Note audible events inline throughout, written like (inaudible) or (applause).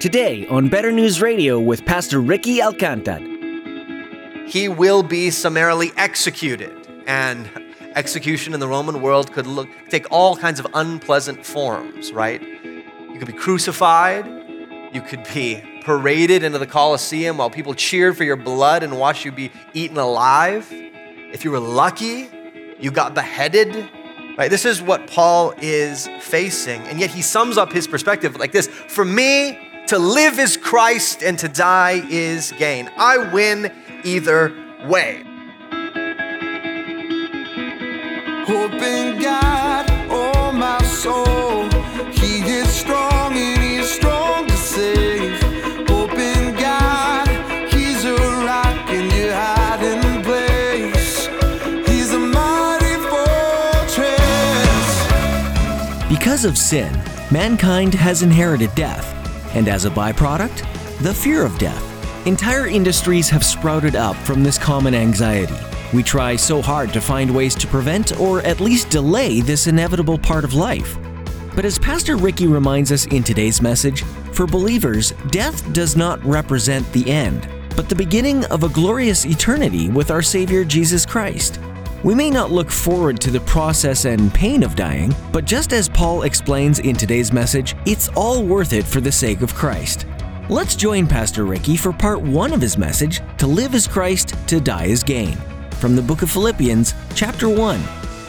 Today on Better News Radio with Pastor Ricky Alcantar. He will be summarily executed. And execution in the Roman world could look, take all kinds of unpleasant forms, right? You could be crucified, you could be paraded into the Colosseum while people cheered for your blood and watched you be eaten alive. If you were lucky, you got beheaded. Right? This is what Paul is facing. And yet he sums up his perspective like this For me, to live is Christ and to die is gain. I win either way. Hope in God, oh my soul. He is strong and he is strong to save. Hope in God, he's a rock in your hiding place. He's a mighty fortress. Because of sin, mankind has inherited death, and as a byproduct, the fear of death. Entire industries have sprouted up from this common anxiety. We try so hard to find ways to prevent or at least delay this inevitable part of life. But as Pastor Ricky reminds us in today's message, for believers, death does not represent the end, but the beginning of a glorious eternity with our Savior Jesus Christ. We may not look forward to the process and pain of dying, but just as Paul explains in today's message, it's all worth it for the sake of Christ. Let's join Pastor Ricky for part one of his message To Live as Christ, to Die as Gain, from the book of Philippians, chapter 1.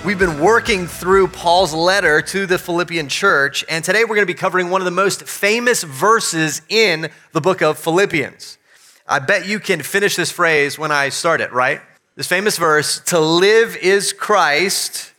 We've been working through Paul's letter to the Philippian church, and today we're going to be covering one of the most famous verses in the book of Philippians. I bet you can finish this phrase when I start it, right? This famous verse to live is Christ,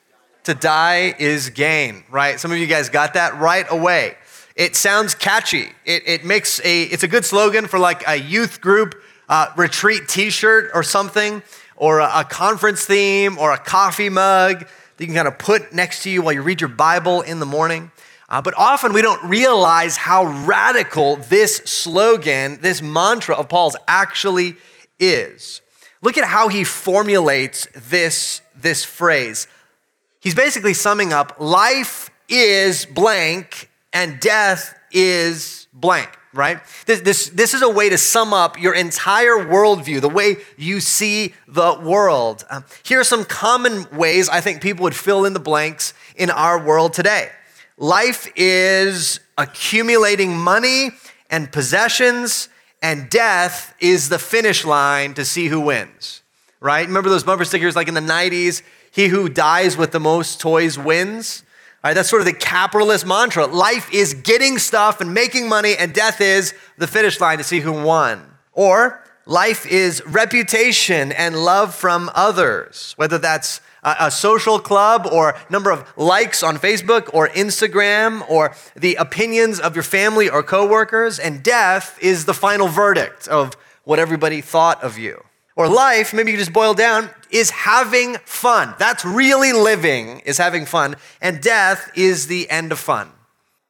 to die is gain, right? Some of you guys got that right away. It sounds catchy. It, it makes a, it's a good slogan for like a youth group uh, retreat t shirt or something, or a, a conference theme, or a coffee mug that you can kind of put next to you while you read your Bible in the morning. Uh, but often we don't realize how radical this slogan, this mantra of Paul's actually is. Look at how he formulates this, this phrase. He's basically summing up life is blank and death is blank, right? This, this, this is a way to sum up your entire worldview, the way you see the world. Um, here are some common ways I think people would fill in the blanks in our world today. Life is accumulating money and possessions, and death is the finish line to see who wins, right? Remember those bumper stickers like in the 90s? He who dies with the most toys wins. All right, that's sort of the capitalist mantra. Life is getting stuff and making money, and death is the finish line to see who won. Or life is reputation and love from others, whether that's a, social club or number of likes on Facebook or Instagram or the opinions of your family or coworkers. And death is the final verdict of what everybody thought of you. Or life, maybe you just boil down, is having fun. That's really living, is having fun. And death is the end of fun.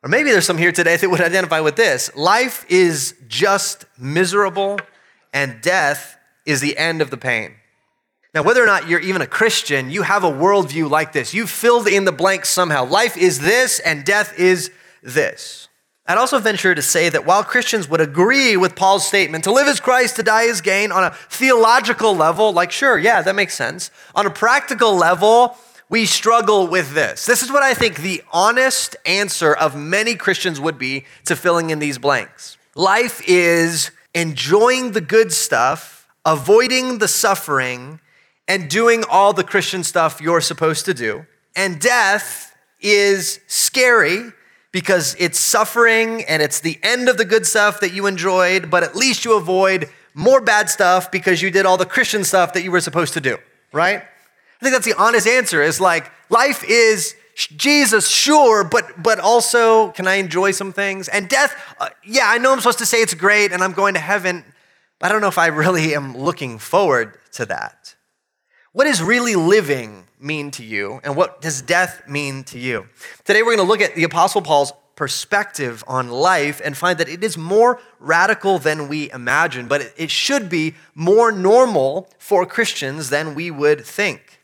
Or maybe there's some here today that would identify with this. Life is just miserable, and death is the end of the pain. Now, whether or not you're even a Christian, you have a worldview like this. You've filled in the blanks somehow. Life is this, and death is this. I'd also venture to say that while Christians would agree with Paul's statement, to live is Christ, to die is gain, on a theological level, like, sure, yeah, that makes sense. On a practical level, we struggle with this. This is what I think the honest answer of many Christians would be to filling in these blanks. Life is enjoying the good stuff, avoiding the suffering, and doing all the Christian stuff you're supposed to do. And death is scary because it's suffering and it's the end of the good stuff that you enjoyed, but at least you avoid more bad stuff because you did all the Christian stuff that you were supposed to do, right? I think that's the honest answer is like life is Jesus, sure, but but also can I enjoy some things? And death, uh, yeah, I know I'm supposed to say it's great and I'm going to heaven, but I don't know if I really am looking forward to that. What does really living mean to you, and what does death mean to you? Today, we're going to look at the Apostle Paul's perspective on life and find that it is more radical than we imagine, but it should be more normal for Christians than we would think.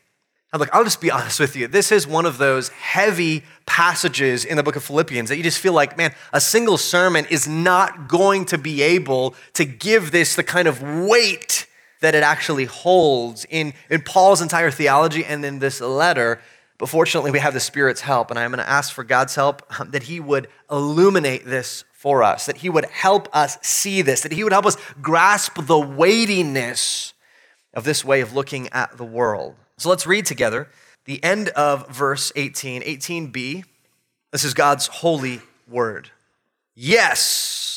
Now, look, I'll just be (laughs) honest with you. This is one of those heavy passages in the book of Philippians that you just feel like, man, a single sermon is not going to be able to give this the kind of weight that it actually holds in, in Paul's entire theology and in this letter. But fortunately, we have the Spirit's help, and I'm going to ask for God's help um, that He would illuminate this for us, that He would help us see this, that He would help us grasp the weightiness of this way of looking at the world. So let's read together the end of verse 18, 18b. This is God's holy word. Yes,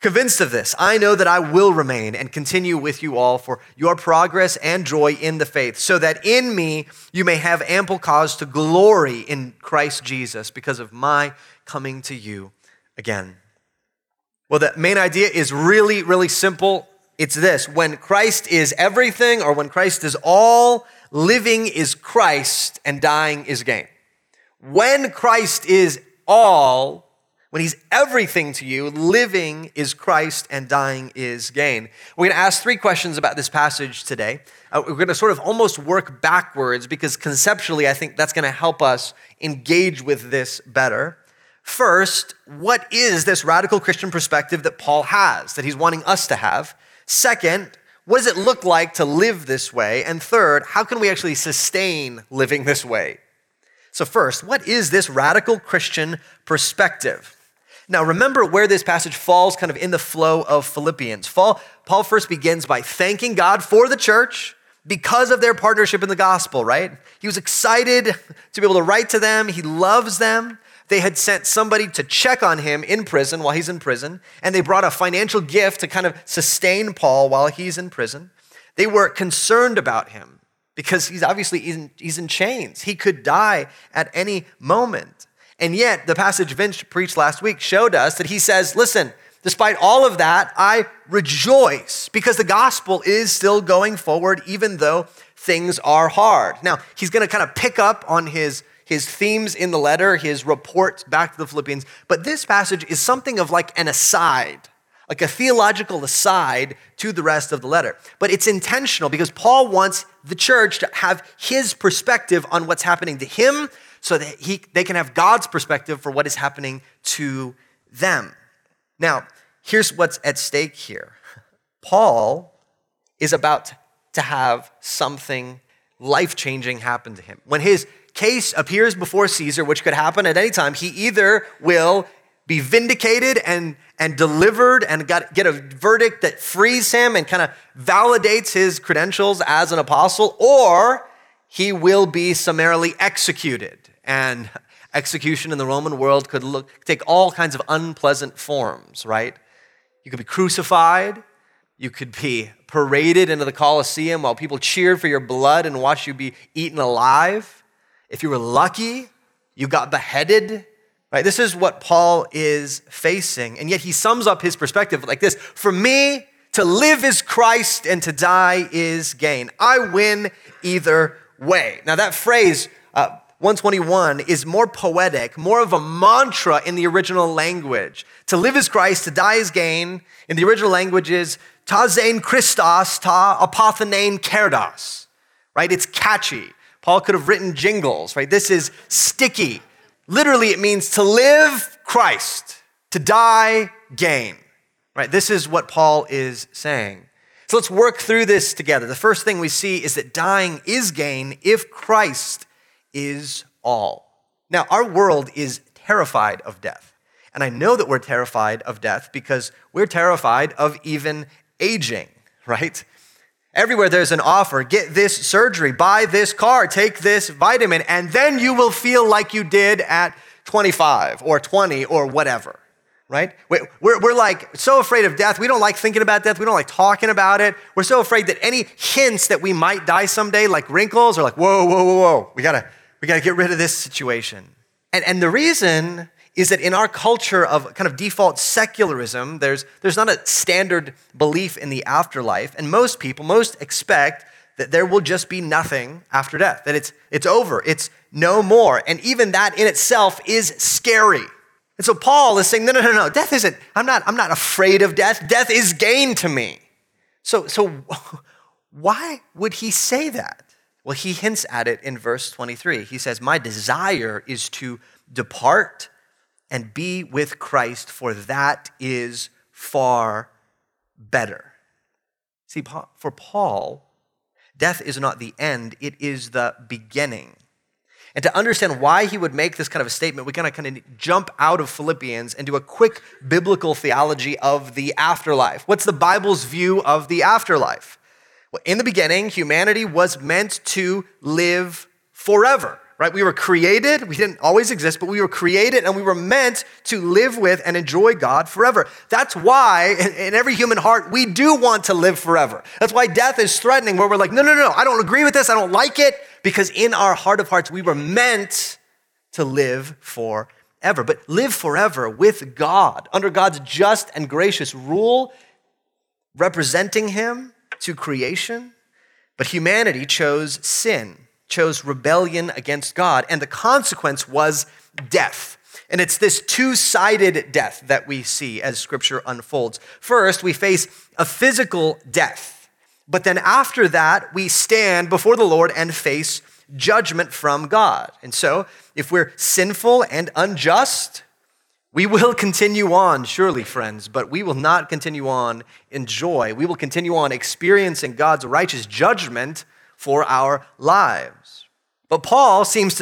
Convinced of this, I know that I will remain and continue with you all for your progress and joy in the faith, so that in me you may have ample cause to glory in Christ Jesus because of my coming to you again. Well, the main idea is really, really simple. It's this when Christ is everything, or when Christ is all, living is Christ and dying is gain. When Christ is all, when he's everything to you, living is Christ and dying is gain. We're going to ask three questions about this passage today. Uh, we're going to sort of almost work backwards because conceptually, I think that's going to help us engage with this better. First, what is this radical Christian perspective that Paul has, that he's wanting us to have? Second, what does it look like to live this way? And third, how can we actually sustain living this way? So, first, what is this radical Christian perspective? Now, remember where this passage falls kind of in the flow of Philippians. Paul first begins by thanking God for the church because of their partnership in the gospel, right? He was excited to be able to write to them. He loves them. They had sent somebody to check on him in prison while he's in prison, and they brought a financial gift to kind of sustain Paul while he's in prison. They were concerned about him because he's obviously in, he's in chains. He could die at any moment. And yet, the passage Vince preached last week showed us that he says, listen, despite all of that, I rejoice because the gospel is still going forward, even though things are hard. Now, he's going to kind of pick up on his, his themes in the letter, his reports back to the Philippians, but this passage is something of like an aside. Like a theological aside to the rest of the letter. But it's intentional because Paul wants the church to have his perspective on what's happening to him so that he, they can have God's perspective for what is happening to them. Now, here's what's at stake here Paul is about to have something life changing happen to him. When his case appears before Caesar, which could happen at any time, he either will be vindicated and, and delivered and got, get a verdict that frees him and kind of validates his credentials as an apostle, or he will be summarily executed. And execution in the Roman world could look, take all kinds of unpleasant forms, right? You could be crucified, you could be paraded into the Colosseum while people cheered for your blood and watched you be eaten alive. If you were lucky, you got beheaded. Right? This is what Paul is facing. And yet he sums up his perspective like this For me, to live is Christ and to die is gain. I win either way. Now, that phrase, uh, 121, is more poetic, more of a mantra in the original language. To live is Christ, to die is gain. In the original language is ta zain Christos, ta apothenein kerdos. Right? It's catchy. Paul could have written jingles, right? This is sticky. Literally, it means to live Christ, to die gain. Right? This is what Paul is saying. So let's work through this together. The first thing we see is that dying is gain if Christ is all. Now, our world is terrified of death. And I know that we're terrified of death because we're terrified of even aging, (laughs) right? Everywhere there's an offer get this surgery, buy this car, take this vitamin, and then you will feel like you did at 25 or 20 or whatever, right? We're, we're like so afraid of death. We don't like thinking about death. We don't like talking about it. We're so afraid that any hints that we might die someday, like wrinkles, are like, whoa, whoa, whoa, whoa. We gotta, we gotta get rid of this situation. And, and the reason is that in our culture of kind of default secularism, there's, there's not a standard belief in the afterlife. And most people, most expect that there will just be nothing after death, that it's, it's over, it's no more. And even that in itself is scary. And so Paul is saying, no, no, no, no, death isn't, I'm not, I'm not afraid of death. Death is gain to me. So, so (laughs) why would he say that? Well, he hints at it in verse 23. He says, My desire is to depart and be with Christ, for that is far better. See, for Paul, death is not the end, it is the beginning. And to understand why he would make this kind of a statement, we gotta kind of jump out of Philippians and do a quick biblical theology of the afterlife. What's the Bible's view of the afterlife? Well, in the beginning, humanity was meant to live forever right? We were created, we didn't always exist, but we were created and we were meant to live with and enjoy God forever. That's why in every human heart, we do want to live forever. That's why death is threatening, where we're like, no, no, no, I don't agree with this, I don't like it, because in our heart of hearts, we were meant to live forever. But live forever with God, under God's just and gracious rule, representing Him to creation. But humanity chose sin chose rebellion against God, and the consequence was death. And it's this two sided death that we see as scripture unfolds. First, we face a physical death, but then after that, we stand before the Lord and face judgment from God. And so, if we're sinful and unjust, we will continue on, surely, friends, but we will not continue on in joy. We will continue on experiencing God's righteous judgment for our lives. But Paul seems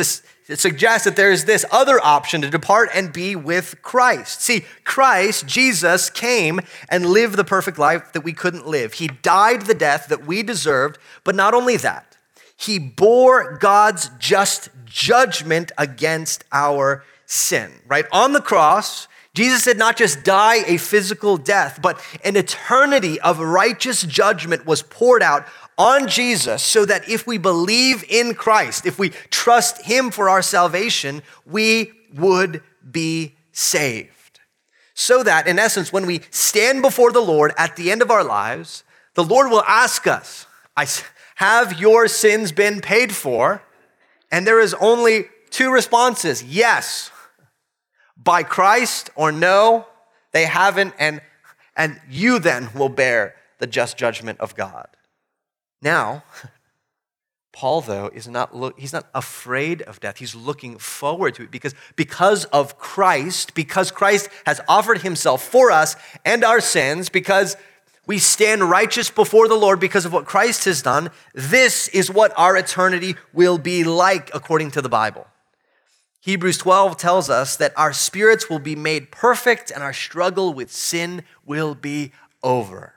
to suggest that there is this other option to depart and be with Christ. See, Christ, Jesus, came and lived the perfect life that we couldn't live. He died the death that we deserved, but not only that, he bore God's just judgment against our sin, right? On the cross, Jesus did not just die a physical death, but an eternity of righteous judgment was poured out on Jesus so that if we believe in Christ, if we trust Him for our salvation, we would be saved. So that, in essence, when we stand before the Lord at the end of our lives, the Lord will ask us, Have your sins been paid for? And there is only two responses yes, by Christ, or no, they haven't, and, and you then will bear the just judgment of God. Now, (laughs) Paul, though, is not look, he's not afraid of death. He's looking forward to it because, because of Christ, because Christ has offered himself for us and our sins, because we stand righteous before the Lord because of what Christ has done, this is what our eternity will be like according to the Bible. Hebrews 12 tells us that our spirits will be made perfect and our struggle with sin will be over.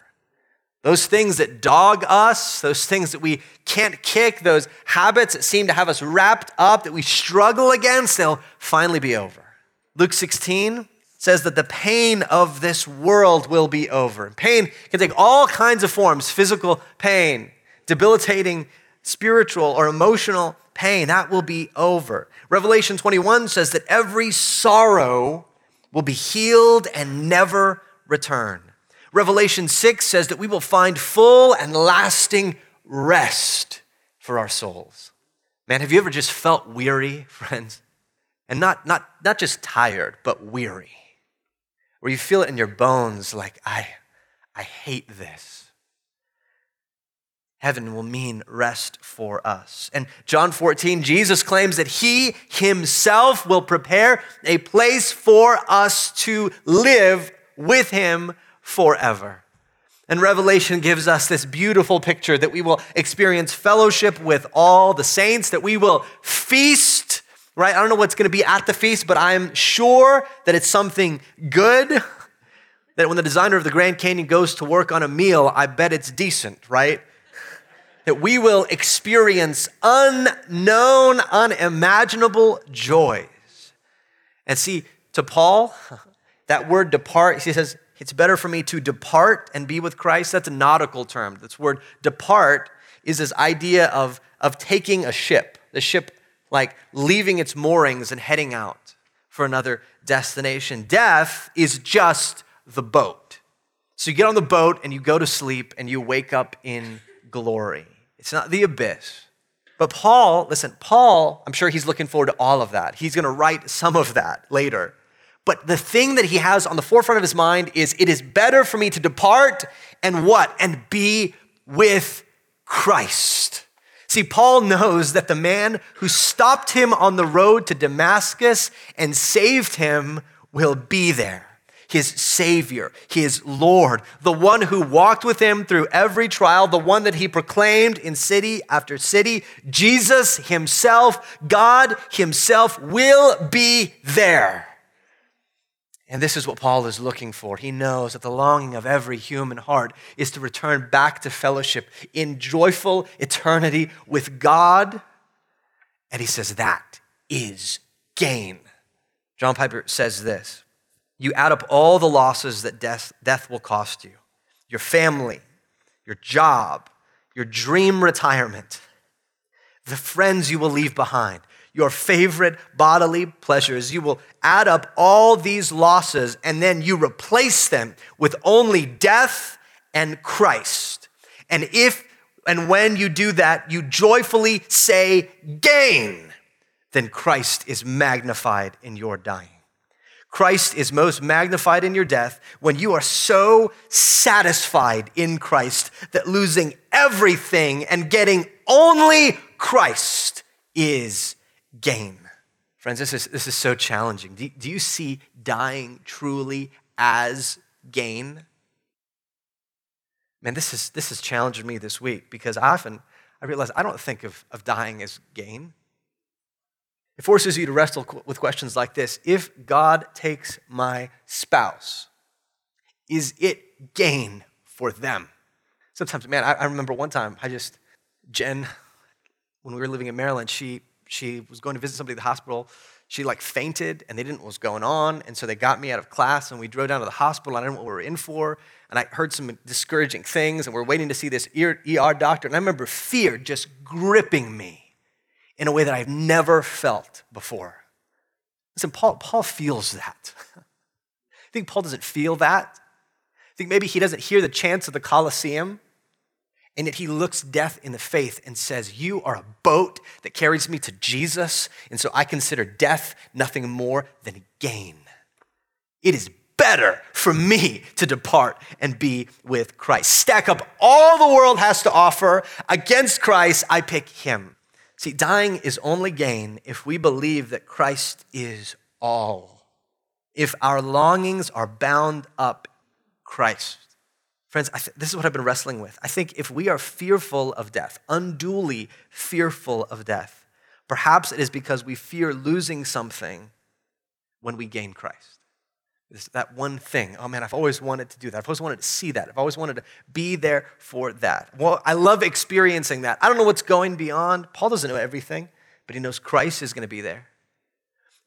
Those things that dog us, those things that we can't kick, those habits that seem to have us wrapped up, that we struggle against, they'll finally be over. Luke 16 says that the pain of this world will be over. Pain can take all kinds of forms physical pain, debilitating spiritual or emotional pain. That will be over. Revelation 21 says that every sorrow will be healed and never return. Revelation 6 says that we will find full and lasting rest for our souls. Man, have you ever just felt weary, (laughs) friends? And not, not, not just tired, but weary. Where you feel it in your bones like, I, I hate this. Heaven will mean rest for us. And John 14, Jesus claims that he himself will prepare a place for us to live with him forever. And Revelation gives us this beautiful picture that we will experience fellowship with all the saints, that we will feast, right? I don't know what's going to be at the feast, but I'm sure that it's something good. (laughs) That when the designer of the Grand Canyon goes to work on a meal, I bet it's decent, right? That we will experience unknown, unimaginable joys. And see, to Paul, (laughs) that word depart, he says, it's better for me to depart and be with Christ. That's a nautical term. This word depart is this idea of, of taking a ship, the ship like leaving its moorings and heading out for another destination. Death is just the boat. So you get on the boat and you go to sleep and you wake up in glory. It's not the abyss. But Paul, listen, Paul, I'm sure he's looking forward to all of that. He's going to write some of that later. But the thing that he has on the forefront of his mind is it is better for me to depart and what? And be with Christ. See, Paul knows that the man who stopped him on the road to Damascus and saved him will be there. His Savior, his Lord, the one who walked with him through every trial, the one that he proclaimed in city after city, Jesus himself, God himself will be there. And this is what Paul is looking for. He knows that the longing of every human heart is to return back to fellowship in joyful eternity with God. And he says that is gain. John Piper says this You add up all the losses that death, death will cost you your family, your job, your dream retirement, the friends you will leave behind, your favorite bodily pleasures. You will add up all these losses and then you replace them with only death and Christ. And if and when you do that, you joyfully say gain, then Christ is magnified in your dying. Christ is most magnified in your death when you are so satisfied in Christ that losing everything and getting only Christ is gain. Friends, this is, this is so challenging. Do, do you see dying truly as gain? Man, this is this has challenged me this week because I often I realize I don't think of, of dying as gain. It forces you to wrestle with questions like this. If God takes my spouse, is it gain for them? Sometimes, man, I, I remember one time I just, Jen, when we were living in Maryland, she she was going to visit somebody at the hospital. She like fainted and they didn't know what was going on. And so they got me out of class and we drove down to the hospital. I didn't know what we were in for. And I heard some discouraging things and we're waiting to see this ER doctor. And I remember fear just gripping me in a way that I've never felt before. Listen, Paul, Paul feels that. (laughs) I think Paul doesn't feel that. I think maybe he doesn't hear the chants of the Colosseum and yet he looks death in the face and says, You are a boat that carries me to Jesus. And so I consider death nothing more than gain. It is better for me to depart and be with Christ. Stack up all the world has to offer against Christ, I pick him. See, dying is only gain if we believe that Christ is all. If our longings are bound up Christ. Friends, th- this is what I've been wrestling with. I think if we are fearful of death, unduly fearful of death, perhaps it is because we fear losing something when we gain Christ. That one thing. Oh man, I've always wanted to do that. I've always wanted to see that. I've always wanted to be there for that. Well, I love experiencing that. I don't know what's going beyond. Paul doesn't know everything, but he knows Christ is going to be there.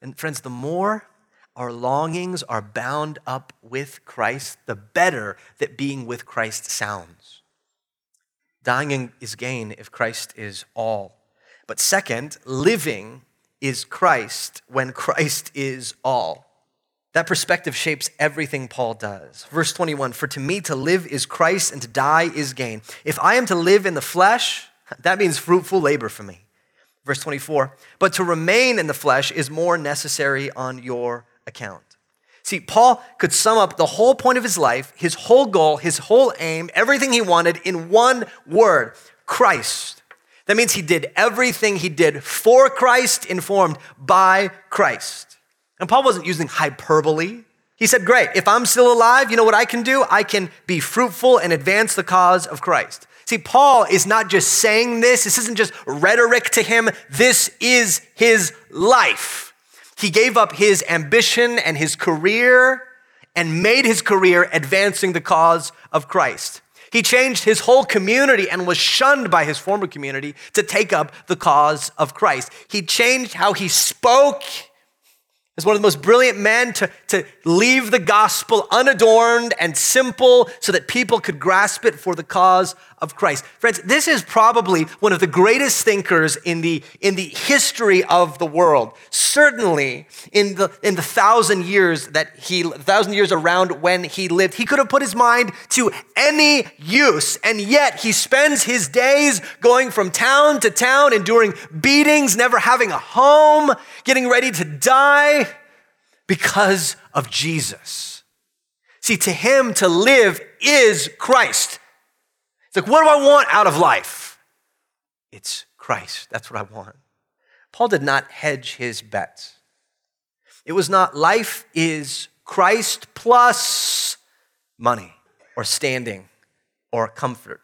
And friends, the more our longings are bound up with Christ, the better that being with Christ sounds. Dying is gain if Christ is all. But second, living is Christ when Christ is all. That perspective shapes everything Paul does. Verse 21 For to me to live is Christ and to die is gain. If I am to live in the flesh, (laughs) that means fruitful labor for me. Verse 24 But to remain in the flesh is more necessary on your account. See, Paul could sum up the whole point of his life, his whole goal, his whole aim, everything he wanted in one word Christ. That means he did everything he did for Christ, informed by Christ. And Paul wasn't using hyperbole. He said, Great, if I'm still alive, you know what I can do? I can be fruitful and advance the cause of Christ. See, Paul is not just saying this, this isn't just rhetoric to him, this is his life. He gave up his ambition and his career and made his career advancing the cause of Christ. He changed his whole community and was shunned by his former community to take up the cause of Christ. He changed how he spoke as one of the most brilliant men to, to leave the gospel unadorned and simple so that people could grasp it for the cause of Christ. Friends, this is probably one of the greatest thinkers in the, in the history of the world. Certainly in the, in the thousand years that he, thousand years around when he lived, he could have put his mind to any use. And yet he spends his days going from town to town, enduring beatings, never having a home, getting ready to die because of Jesus. See, to him to live is Christ. It's like, what do I want out of life? It's Christ. That's what I want. Paul did not hedge his bets. It was not life is Christ plus money or standing or comfort.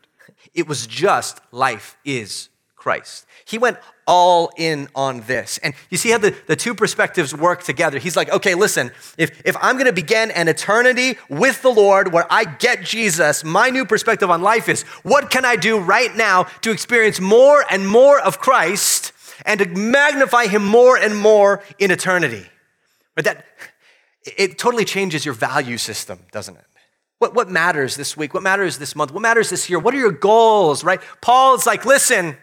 It was just life is Christ. He went all in on this. And you see how the, the two perspectives work together. He's like, okay, listen, if, if I'm gonna begin an eternity with the Lord where I get Jesus, my new perspective on life is what can I do right now to experience more and more of Christ and to magnify him more and more in eternity? But that it totally changes your value system, doesn't it? What, what matters this week? What matters this month? What matters this year? What are your goals, right? Paul's like, listen,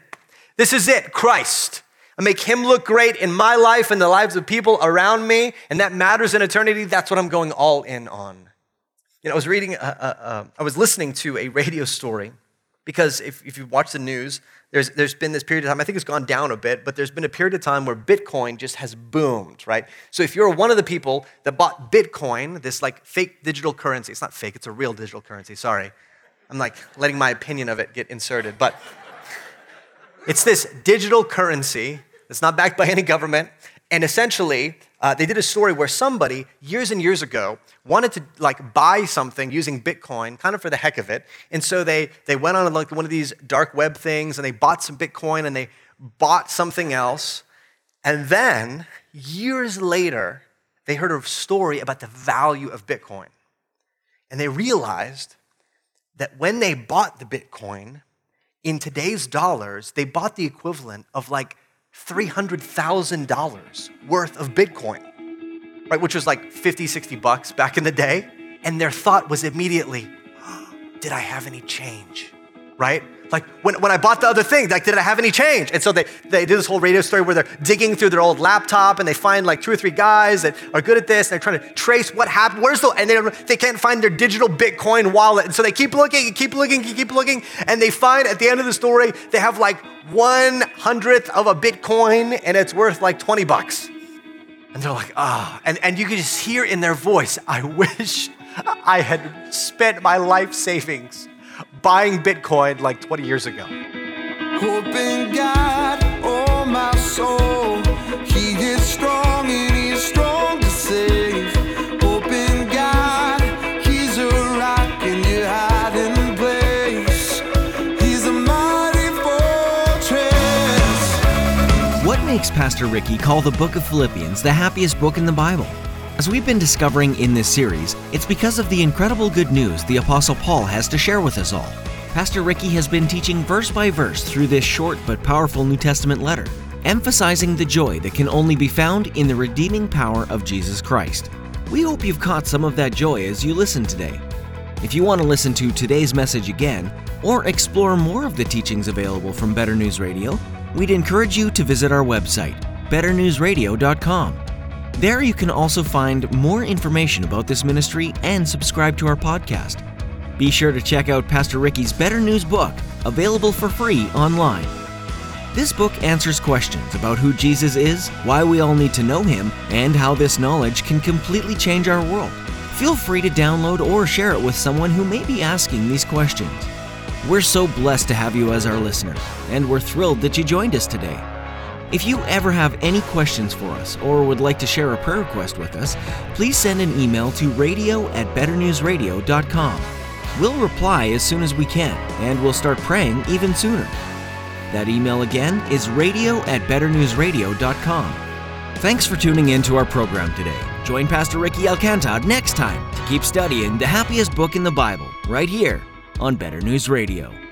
this is it, Christ. I make him look great in my life and the lives of people around me, and that matters in eternity. That's what I'm going all in on. You know, I was reading, uh, uh, uh, I was listening to a radio story because if, if you watch the news, there's, there's been this period of time, I think it's gone down a bit, but there's been a period of time where Bitcoin just has boomed, right? So if you're one of the people that bought Bitcoin, this like fake digital currency, it's not fake, it's a real digital currency, sorry. I'm like letting my opinion of it get inserted, but it's this digital currency that's not backed by any government. And essentially, uh, they did a story where somebody years and years ago wanted to like buy something using Bitcoin, kind of for the heck of it. And so they they went on like one of these dark web things and they bought some Bitcoin and they bought something else. And then years later, they heard a story about the value of Bitcoin. And they realized that when they bought the Bitcoin, in today's dollars, they bought the equivalent of like $300,000 worth of Bitcoin, right? Which was like 50, 60 bucks back in the day. And their thought was immediately, oh, (gasps) did I have any change? Right? Like when, when I bought the other thing, like, did I have any change? And so they, they do this whole radio story where they're digging through their old laptop and they find like two or three guys that are good at this. And they're trying to trace what happened. Where's the, and they, they can't find their digital Bitcoin wallet. And so they keep looking and keep looking and keep looking. And they find at the end of the story, they have like one hundredth of a Bitcoin and it's worth like 20 bucks. And they're like, ah. Oh. And, and you can just hear in their voice, I (laughs) wish I had spent my life savings buying Bitcoin like 20 years ago. Hope in God, oh my soul. He is strong and he is strong to save. Hope in God, he's a rock in your hiding place. He's a mighty fortress. What makes Pastor Ricky call the book of Philippians the happiest book in the Bible? As we've been discovering in this series, it's because of the incredible good news the Apostle Paul has to share with us all. Pastor Ricky has been teaching verse by verse through this short but powerful New Testament letter, emphasizing the joy that can only be found in the redeeming power of Jesus Christ. We hope you've caught some of that joy as you listen today. If you want to listen to today's message again, or explore more of the teachings available from Better News Radio, we'd encourage you to visit our website, betternewsradio.com. There you can also find more information about this ministry and subscribe to our podcast. Be sure to check out Pastor Ricky's Better News book, available for free online. This book answers questions about who Jesus is, why we all need to know him, and how this knowledge can completely change our world. Feel free to download or share it with someone who may be asking these questions. We're so blessed to have you as our listener, and we're thrilled that you joined us today. If you ever have any questions for us or would like to share a prayer request with us, please send an email to radio at betternewsradio.com. We'll reply as soon as we can, and we'll start praying even sooner. That email again is radio at betternewsradio.com. Thanks for tuning in to our program today. Join Pastor Ricky Alcantara next time to keep studying the happiest book in the Bible, right here on Better News Radio.